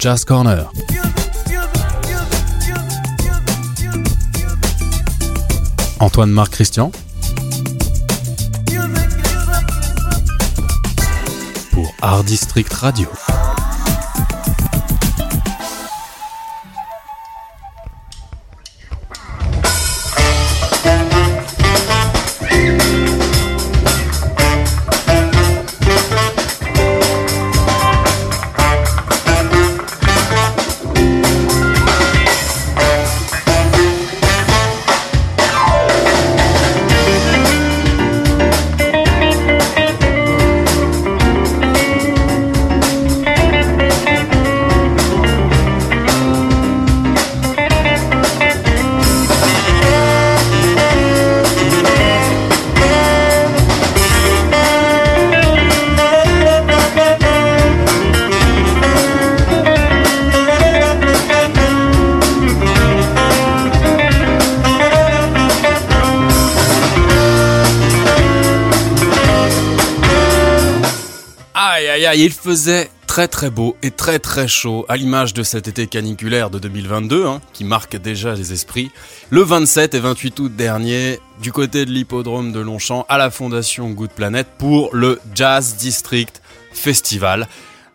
Jazz Corner. Antoine Marc Christian pour Art District Radio. Il faisait très très beau et très très chaud, à l'image de cet été caniculaire de 2022, hein, qui marque déjà les esprits. Le 27 et 28 août dernier, du côté de l'hippodrome de Longchamp, à la fondation Good Planet, pour le Jazz District Festival.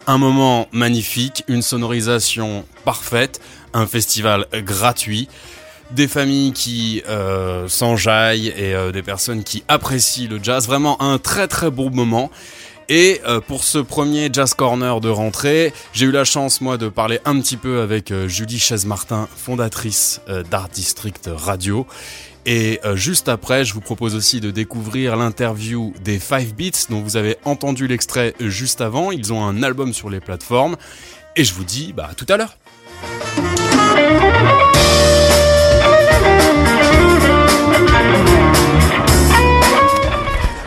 Un moment magnifique, une sonorisation parfaite, un festival gratuit des familles qui euh, s'enjaillent et euh, des personnes qui apprécient le jazz. Vraiment un très très beau moment. Et euh, pour ce premier Jazz Corner de rentrée, j'ai eu la chance moi de parler un petit peu avec euh, Julie Chaise-Martin, fondatrice euh, d'Art District Radio. Et juste après, je vous propose aussi de découvrir l'interview des 5 Beats dont vous avez entendu l'extrait juste avant. Ils ont un album sur les plateformes. Et je vous dis bah, à tout à l'heure.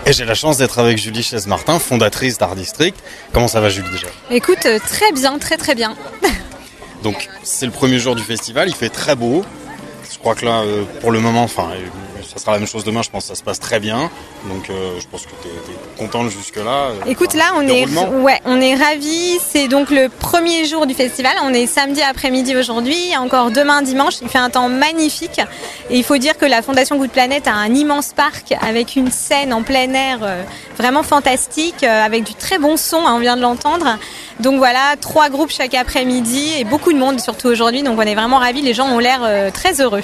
Et j'ai la chance d'être avec Julie Chaise-Martin, fondatrice d'Art District. Comment ça va Julie déjà? Écoute, euh, très bien, très très bien. Donc c'est le premier jour du festival, il fait très beau. Je crois que là, euh, pour le moment, enfin, ça sera la même chose demain, je pense que ça se passe très bien. Donc euh, je pense que tu es, contente jusque-là. Écoute, là, on est, ouais, on est ravis. C'est donc le premier jour du festival. On est samedi après-midi aujourd'hui, encore demain dimanche. Il fait un temps magnifique. Et il faut dire que la Fondation Good Planet a un immense parc avec une scène en plein air vraiment fantastique, avec du très bon son, hein, on vient de l'entendre. Donc voilà, trois groupes chaque après-midi et beaucoup de monde surtout aujourd'hui. Donc on est vraiment ravis, les gens ont l'air euh, très heureux.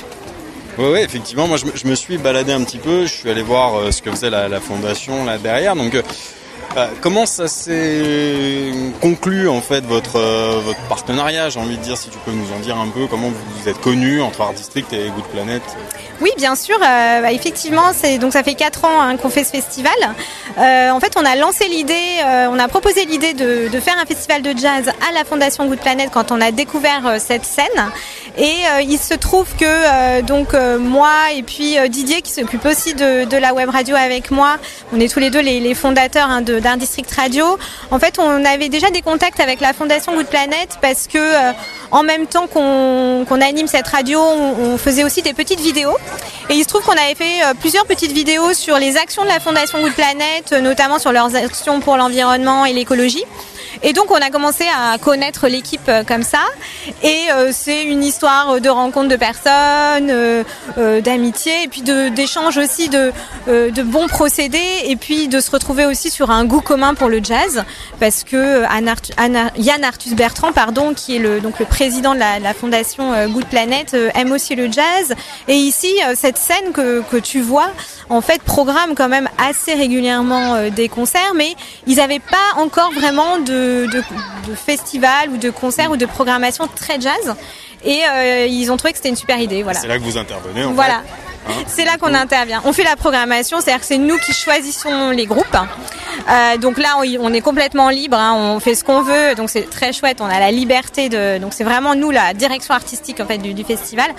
Oui, effectivement, moi je me, suis baladé un petit peu, je suis allé voir euh, ce que faisait la, fondation là derrière. Donc euh, comment ça s'est conclu en fait votre, partenariat J'ai envie de dire si tu peux nous en dire un peu comment vous êtes connus entre Art District et Good Planet? Oui, bien sûr. Euh, bah, effectivement, c'est donc ça fait quatre ans hein, qu'on fait ce festival. Euh, en fait, on a lancé l'idée, euh, on a proposé l'idée de, faire un festival de jazz à la Fondation Good Planet quand on a découvert cette scène. Et il se trouve que donc moi et puis Didier qui s'occupe aussi de, la web radio avec moi, on est tous les deux les, fondateurs hein, d'un district radio. En fait, on avait déjà des contacts avec la Fondation Good Planet parce que en même temps qu'on anime cette radio, on faisait aussi des petites vidéos. Et il se trouve qu'on avait fait euh, plusieurs petites vidéos sur les actions de la Fondation Good Planet, euh, notamment sur leurs actions pour l'environnement et l'écologie. Et donc on a commencé à connaître l'équipe euh, comme ça. Et c'est une histoire de rencontre de personnes, d'amitié, et puis d'échange aussi de, de bons procédés, et puis de se retrouver aussi sur un goût commun pour le jazz, parce que Yann Arthus Bertrand, pardon, qui est le, donc le président de la, la fondation Good Planet, aime aussi le jazz. Et ici, cette scène que, que, tu vois, en fait, programme quand même assez régulièrement euh, des concerts, mais ils n'avaient pas encore vraiment de, de, de, festival ou de concert ou de programmation très jazz. Et euh, ils ont trouvé que c'était une super idée. Voilà. C'est là que vous intervenez. En voilà. c'est là qu'on intervient. On fait la programmation, c'est-à-dire que c'est nous qui choisissons les groupes. Euh, donc là, on est complètement libre, hein. on fait ce qu'on veut, donc c'est très chouette. On a la liberté de, donc c'est vraiment nous la direction artistique en fait du, festival.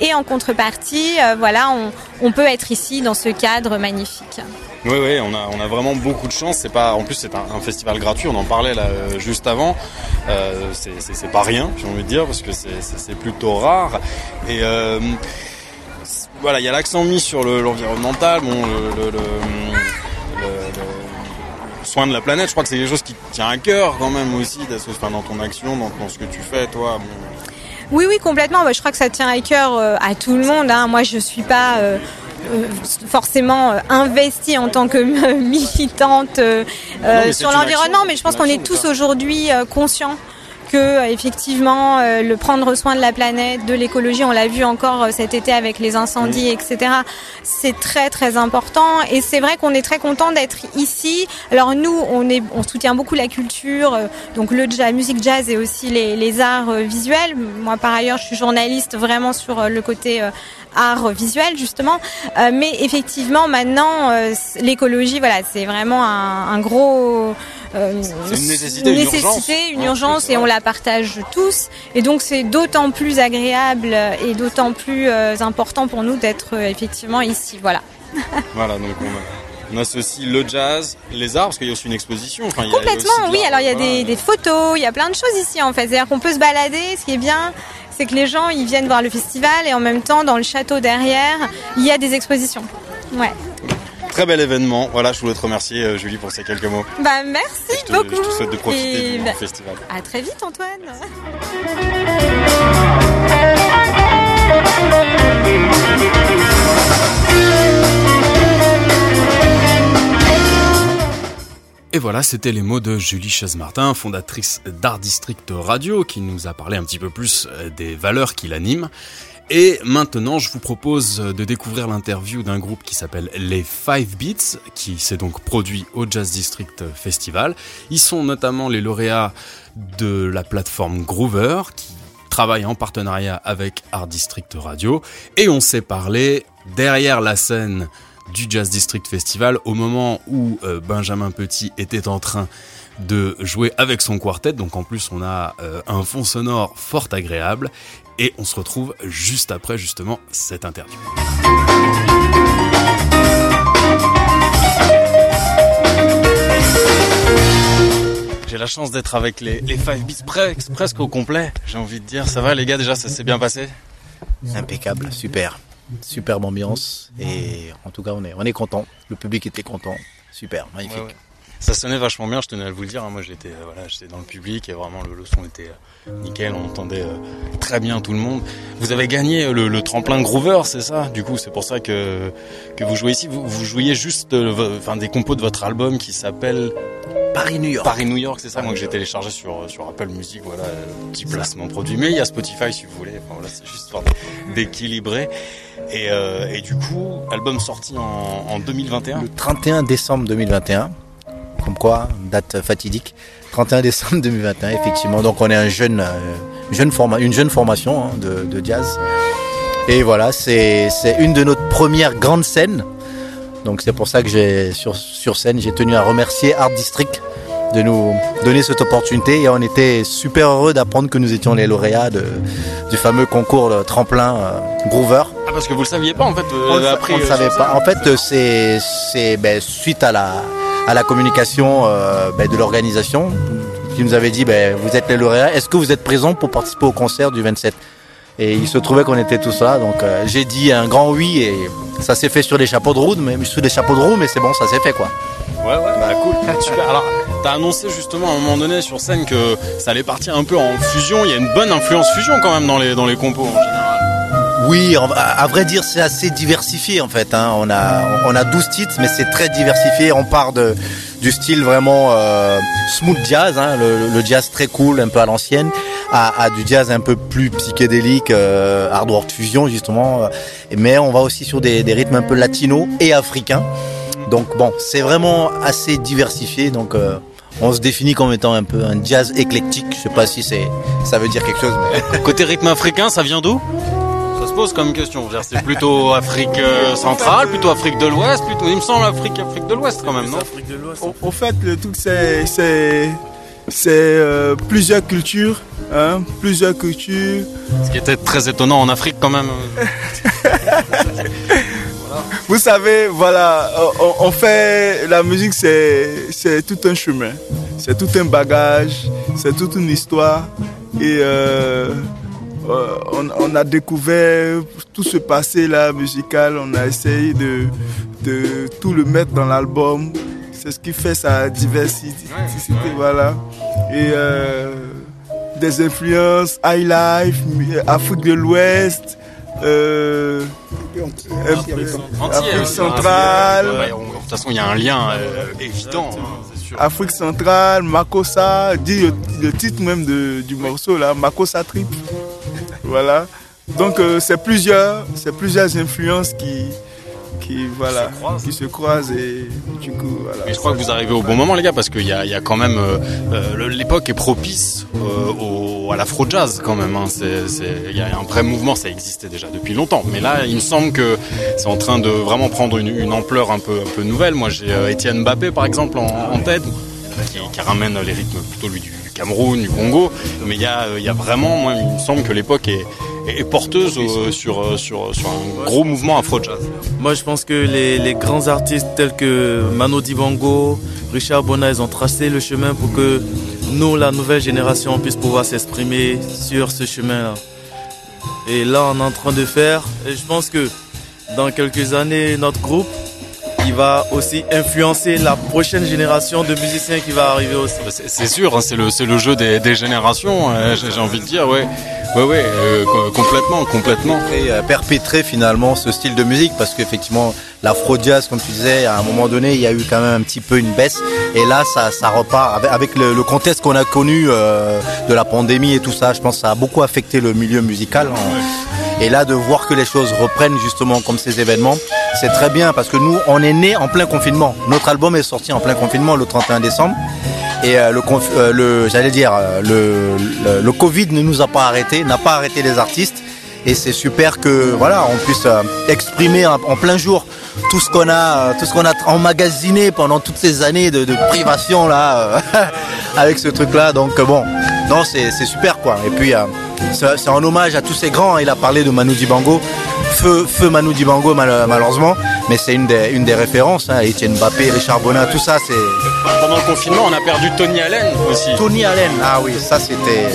Et en contrepartie, euh, voilà, on, peut être ici dans ce cadre magnifique. Oui, oui, on a, vraiment beaucoup de chance. C'est pas, en plus, c'est un, festival gratuit. On en parlait là euh, juste avant. c'est pas rien, j'ai envie de dire, parce que c'est plutôt rare. Et voilà, il y a l'accent mis sur l'environnemental. bon, le, soin de la planète. Je crois que c'est quelque chose qui tient à cœur quand même aussi, dans ton action, dans, ce que tu fais, toi. Oui, oui, complètement. Bah, je crois que ça tient à cœur à tout le monde. Hein. Moi, je suis pas forcément investie en tant que militante sur l'environnement, mais je pense qu'on est tous aujourd'hui conscients que effectivement euh, le prendre soin de la planète, de l'écologie, on l'a vu encore euh, cet été avec les incendies, etc. C'est très très important et c'est vrai qu'on est très content d'être ici. Alors nous, on est, on soutient beaucoup la culture, euh, donc le jazz, musique jazz et aussi les, les arts visuels. Moi par ailleurs, je suis journaliste vraiment sur le côté art visuel justement. mais effectivement, maintenant, l'écologie, voilà, c'est vraiment un, un gros euh, une nécessité, une, urgence, et on la partage tous. Et donc c'est d'autant plus agréable et d'autant plus euh, important pour nous d'être euh, effectivement ici. Voilà. voilà, donc on, associe le jazz, les arts, parce qu'il y a aussi une exposition. Complètement, oui. Alors il y a des, des, photos, il y a plein de choses ici en fait. C'est-à-dire qu'on peut se balader, ce qui est bien. C'est que les gens ils viennent voir le festival et en même temps dans le château derrière il y a des expositions. Ouais très bel événement. Voilà, je voulais te remercier, euh, Julie, pour ces quelques mots. Bah, merci beaucoup. Je te souhaite de profiter du bah, festival. À très vite, Antoine. Et voilà, c'était les mots de Julie Chaise-Martin, fondatrice d'Art District Radio, qui nous a parlé un petit peu plus euh, des valeurs qui l'animent. Et maintenant, je vous propose de découvrir l'interview d'un groupe qui s'appelle les Five Beats, qui s'est donc produit au Jazz District Festival. Ils sont notamment les lauréats de la plateforme Groover, qui travaille en partenariat avec Art District Radio. Et on s'est parlé derrière la scène du Jazz District Festival au moment où euh, Benjamin Petit était en train de jouer avec son quartet. Donc en plus on a euh, un fond sonore fort agréable. Et on se retrouve juste après justement cette interview. J'ai la chance d'être avec les, les Five Beats presque, au complet. J'ai envie de dire, ça va les gars déjà, ça s'est bien passé? Impeccable, super. Superbe ambiance et en tout cas on est, on est content. Le public était content. Super, magnifique ça sonnait vachement bien, je tenais à vous le dire. Hein. Moi j'étais euh, voilà, j'étais dans le public et vraiment le, son était euh, nickel, on entendait euh, très bien tout le monde. Vous avez gagné le, tremplin Groover, c'est ça? Du coup, c'est pour ça que que vous jouez ici. Vous, vous jouiez juste enfin des compos de votre album qui s'appelle Paris New York. Paris New York, c'est ça, moi que j'ai téléchargé sur sur Apple Music, voilà, petit placement produit. Mais il y a Spotify si vous voulez. Enfin voilà, c'est juste d'équilibrer. Et, et, du coup, album sorti en, en 2021. Le 31 décembre 2021 comme quoi, date fatidique. 31 décembre 2021, effectivement. Donc on est un jeune, euh, jeune forma une jeune formation hein, de, jazz. Et voilà, c'est une de nos premières grandes scènes. Donc c'est pour ça que j'ai sur, sur scène, j'ai tenu à remercier Art District de nous donner cette opportunité et on était super heureux d'apprendre que nous étions les lauréats du fameux concours de tremplin euh, Groover. Ah parce que vous le saviez pas en fait. Euh, on, ne le savait pas. En fait c'est ben, suite à la à la communication euh, ben, de l'organisation qui nous avait dit ben, vous êtes les lauréats, est-ce que vous êtes présents pour participer au concert du 27 Et il se trouvait qu'on était tous là, donc euh, j'ai dit un grand oui et ça s'est fait sur les chapeaux de roue, mais sur les chapeaux de roue, mais c'est bon, ça s'est fait quoi. Ouais ouais, bah cool, super. Alors, t'as annoncé justement à un moment donné sur scène que ça allait partir un peu en fusion. Il y a une bonne influence fusion quand même dans les dans les compos en général. Oui, à vrai dire, c'est assez diversifié en fait. Hein. On a on a 12 titres, mais c'est très diversifié. On part de du style vraiment euh, smooth jazz, hein, le, jazz très cool, un peu à l'ancienne, à, du jazz un peu plus psychédélique, euh, hard work fusion justement. Mais on va aussi sur des, rythmes un peu latinos et africains. Donc bon, c'est vraiment assez diversifié. Donc euh, on se définit comme étant un peu un jazz éclectique. Je sais pas si c'est ça veut dire quelque chose. Côté rythme africain, ça vient d'où? Se pose comme question. C'est plutôt Afrique euh, centrale, plutôt Afrique de l'Ouest, plutôt. Il me semble Afrique, Afrique de l'Ouest quand même, non? Afrique de l'Ouest. Au, fait, le truc c'est c'est euh, plusieurs cultures, hein, plusieurs cultures. Ce qui était très étonnant en Afrique quand même. Vous savez, voilà, on, fait la musique, c'est tout un chemin, c'est tout un bagage, c'est toute une histoire et euh, euh, on, a découvert tout ce passé là musical, on a essayé de, tout le mettre dans l'album. c'est ce qui fait sa diversité, voilà. Et euh, des influences high life, Afrique de l'Ouest, euh, Afrique centrale. de toute façon, il y a un lien évident. Hein, Afrique centrale, Makossa, dit le, titre même du morceau là, Makossa Trip. Voilà. Donc euh, c'est plusieurs, c'est plusieurs influences qui, qui voilà, se qui se croisent et du coup voilà. Mais je crois que vous arrivez au bon moment les gars parce qu'il y a, y a, quand même euh, euh, l'époque est propice euh, au, à l'afro jazz quand même. Hein. Il y a un vrai mouvement, ça existait déjà depuis longtemps, mais là il me semble que c'est en train de vraiment prendre une, une, ampleur un peu un peu nouvelle. Moi j'ai Étienne Mbappé par exemple en, en tête qui, qui, ramène les rythmes plutôt lui du Cameroun, du Congo, mais il y a, vraiment, moi il me semble que l'époque est porteuse euh, sur, euh, sur, un gros mouvement afro-jazz. Moi, je pense que les, grands artistes tels que Mano Dibango, Richard Bona, ils ont tracé le chemin pour que nous, la nouvelle génération, puisse pouvoir s'exprimer sur ce chemin-là. Et là, on est en train de faire, et je pense que dans quelques années, notre groupe, il va aussi influencer la prochaine génération de musiciens qui va arriver aussi. C'est sûr, hein, c'est le, le jeu des, des générations, hein, j'ai envie de dire, ouais. Ouais, ouais, euh, complètement, complètement. Et euh, perpétrer finalement ce style de musique parce qu'effectivement, l'afro jazz, comme tu disais, à un moment donné, il y a eu quand même un petit peu une baisse. Et là, ça, ça repart avec, le, le, contexte qu'on a connu euh, de la pandémie et tout ça. Je pense que ça a beaucoup affecté le milieu musical. Et là, de voir que les choses reprennent justement comme ces événements, c'est très bien parce que nous, on est né en plein confinement. Notre album est sorti en plein confinement le 31 décembre. Et euh, le, euh, le j'allais dire, euh, le, Covid ne nous a pas arrêté, n'a pas arrêté les artistes. Et c'est super que voilà, on puisse exprimer en, plein jour tout ce qu'on a, tout ce qu'on a emmagasiné pendant toutes ces années de, de privation là, avec ce truc-là. Donc bon, non, c'est super quoi. Et puis c'est un hommage à tous ces grands. Il a parlé de Manu Dibango, feu, feu Manu Dibango malheureusement, mais c'est une des, une des références. Hein. Etienne Mbappé, Richard Bonin, tout ça, c'est. Pendant le confinement, on a perdu Tony Allen aussi. Tony Allen, ah oui, ça c'était,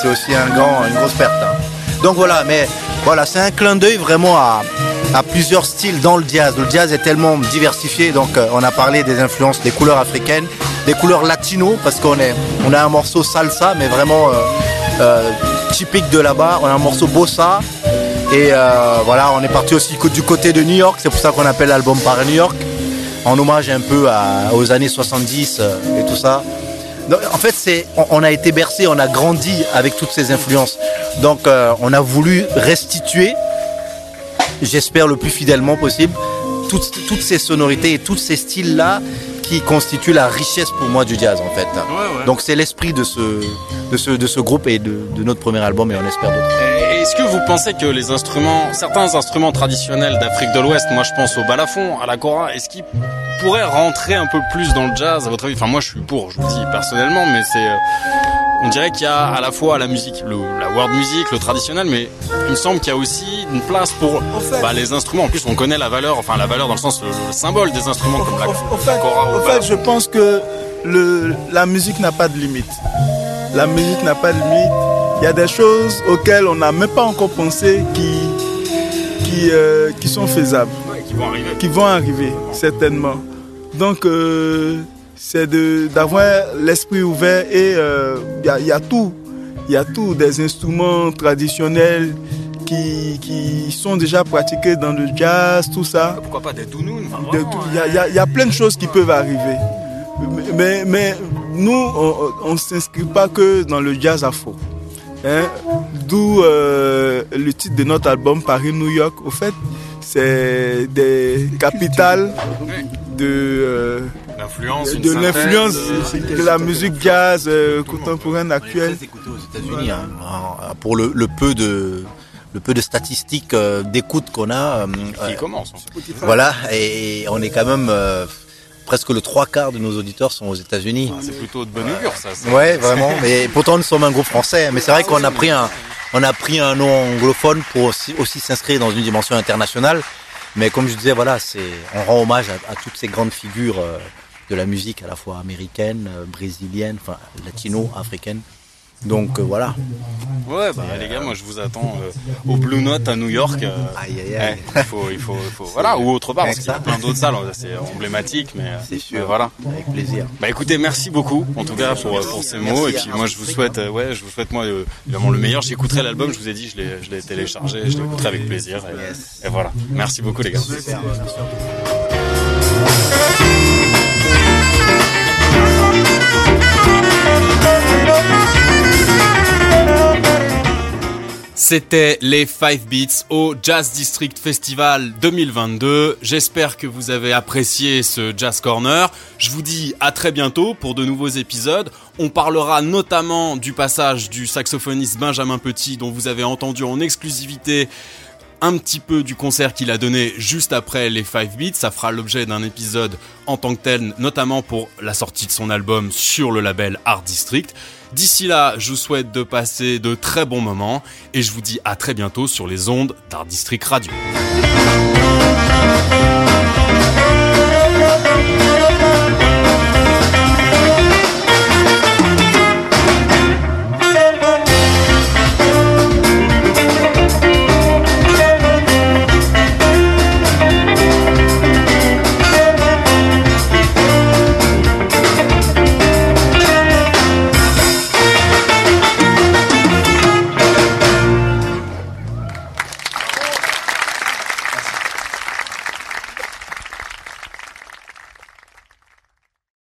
c'est aussi un grand, une grosse perte. Hein. Donc voilà, mais voilà, c'est un clin d'œil vraiment à, à, plusieurs styles dans le jazz. Le jazz est tellement diversifié, donc euh, on a parlé des influences, des couleurs africaines, des couleurs latino, parce qu'on on a un morceau salsa, mais vraiment euh, euh, typique de là-bas. On a un morceau bossa. Et euh, voilà, on est parti aussi du côté de New York. C'est pour ça qu'on appelle l'album par New York. En hommage un peu aux années 70 euh, et tout ça. En fait, on, a été bercé, on a grandi avec toutes ces influences. Donc, on a voulu restituer, j'espère le plus fidèlement possible, toutes, toutes ces sonorités et tous ces styles-là qui constituent la richesse pour moi du jazz, en fait. Ouais, ouais. Donc, c'est l'esprit de ce, de ce, de ce groupe et de, de notre premier album, et on espère d'autres. Est-ce que vous pensez que les instruments, certains instruments traditionnels d'Afrique de l'Ouest, moi je pense au balafon, à la kora, est-ce qu'ils pourraient rentrer un peu plus dans le jazz à votre avis? Enfin moi je suis pour, je vous le dis personnellement, mais c'est, euh, on dirait qu'il y a à la fois la musique, le, la world music, le traditionnel, mais il me semble qu'il y a aussi une place pour en fait, bah, les instruments. En plus on connaît la valeur, enfin la valeur dans le sens le, le symbole des instruments comme la, en fait, kora. En fait, je pense que le, la musique n'a pas de limite. La musique n'a pas de limite il y a des choses auxquelles on n'a même pas encore pensé qui, qui, euh, qui sont faisables, ouais, qui vont arriver, qui vont arriver certainement. Donc, euh, c'est d'avoir l'esprit ouvert et il euh, y, y, a tout. Il y a tout, des instruments traditionnels qui, qui, sont déjà pratiqués dans le jazz, tout ça. Pourquoi pas des dounouns Il y, y, y, a plein de choses qui peuvent arriver. Mais, mais nous, on ne s'inscrit pas que dans le jazz afro. Hein, D'où euh, le titre de notre album Paris-New York. Au fait, c'est des capitales de, euh, de l'influence de, de, la musique jazz euh, contemporaine actuelle. aux États-Unis, hein, pour le, le, peu de le peu de statistiques euh, d'écoute qu'on a. Qui commence. Voilà, et on est quand même presque le trois quarts de nos auditeurs sont aux États-Unis. Ah, c'est plutôt de bonne augure, ça. Ouais, vraiment. Mais pourtant, nous sommes un groupe français. Mais c'est vrai qu'on a pris un, on a pris un nom anglophone pour aussi, aussi s'inscrire dans une dimension internationale. Mais comme je disais, voilà, c'est, on rend hommage à, à, toutes ces grandes figures euh, de la musique, à la fois américaine, euh, brésilienne, enfin latino, africaine. Donc voilà. Ouais, bah les gars, moi je vous attends euh, au Blue Note à New York. euh, Aïe aïe aïe. il faut, il faut, il faut, voilà, ou autre part, parce qu'il y a plein d'autres salles, hein, c'est emblématique, mais euh, C'est sûr. voilà. Avec plaisir. Bah écoutez, merci beaucoup en tout cas pour, euh, pour ces mots. Et Merci puis moi je vous souhaite, euh, ouais, je vous souhaite moi euh, évidemment le meilleur. J'écouterai l'album, je vous ai dit, je l'ai, je l'ai téléchargé, je l'écouterai avec plaisir. Et, Yes. et voilà. Merci beaucoup les gars. Super. C'était les 5 Beats au Jazz District Festival 2022. J'espère que vous avez apprécié ce Jazz Corner. Je vous dis à très bientôt pour de nouveaux épisodes. On parlera notamment du passage du saxophoniste Benjamin Petit dont vous avez entendu en exclusivité un petit peu du concert qu'il a donné juste après les 5 Beats. Ça fera l'objet d'un épisode en tant que tel, notamment pour la sortie de son album sur le label Art District. D'ici là, je vous souhaite de passer de très bons moments et je vous dis à très bientôt sur les ondes d'Art District Radio.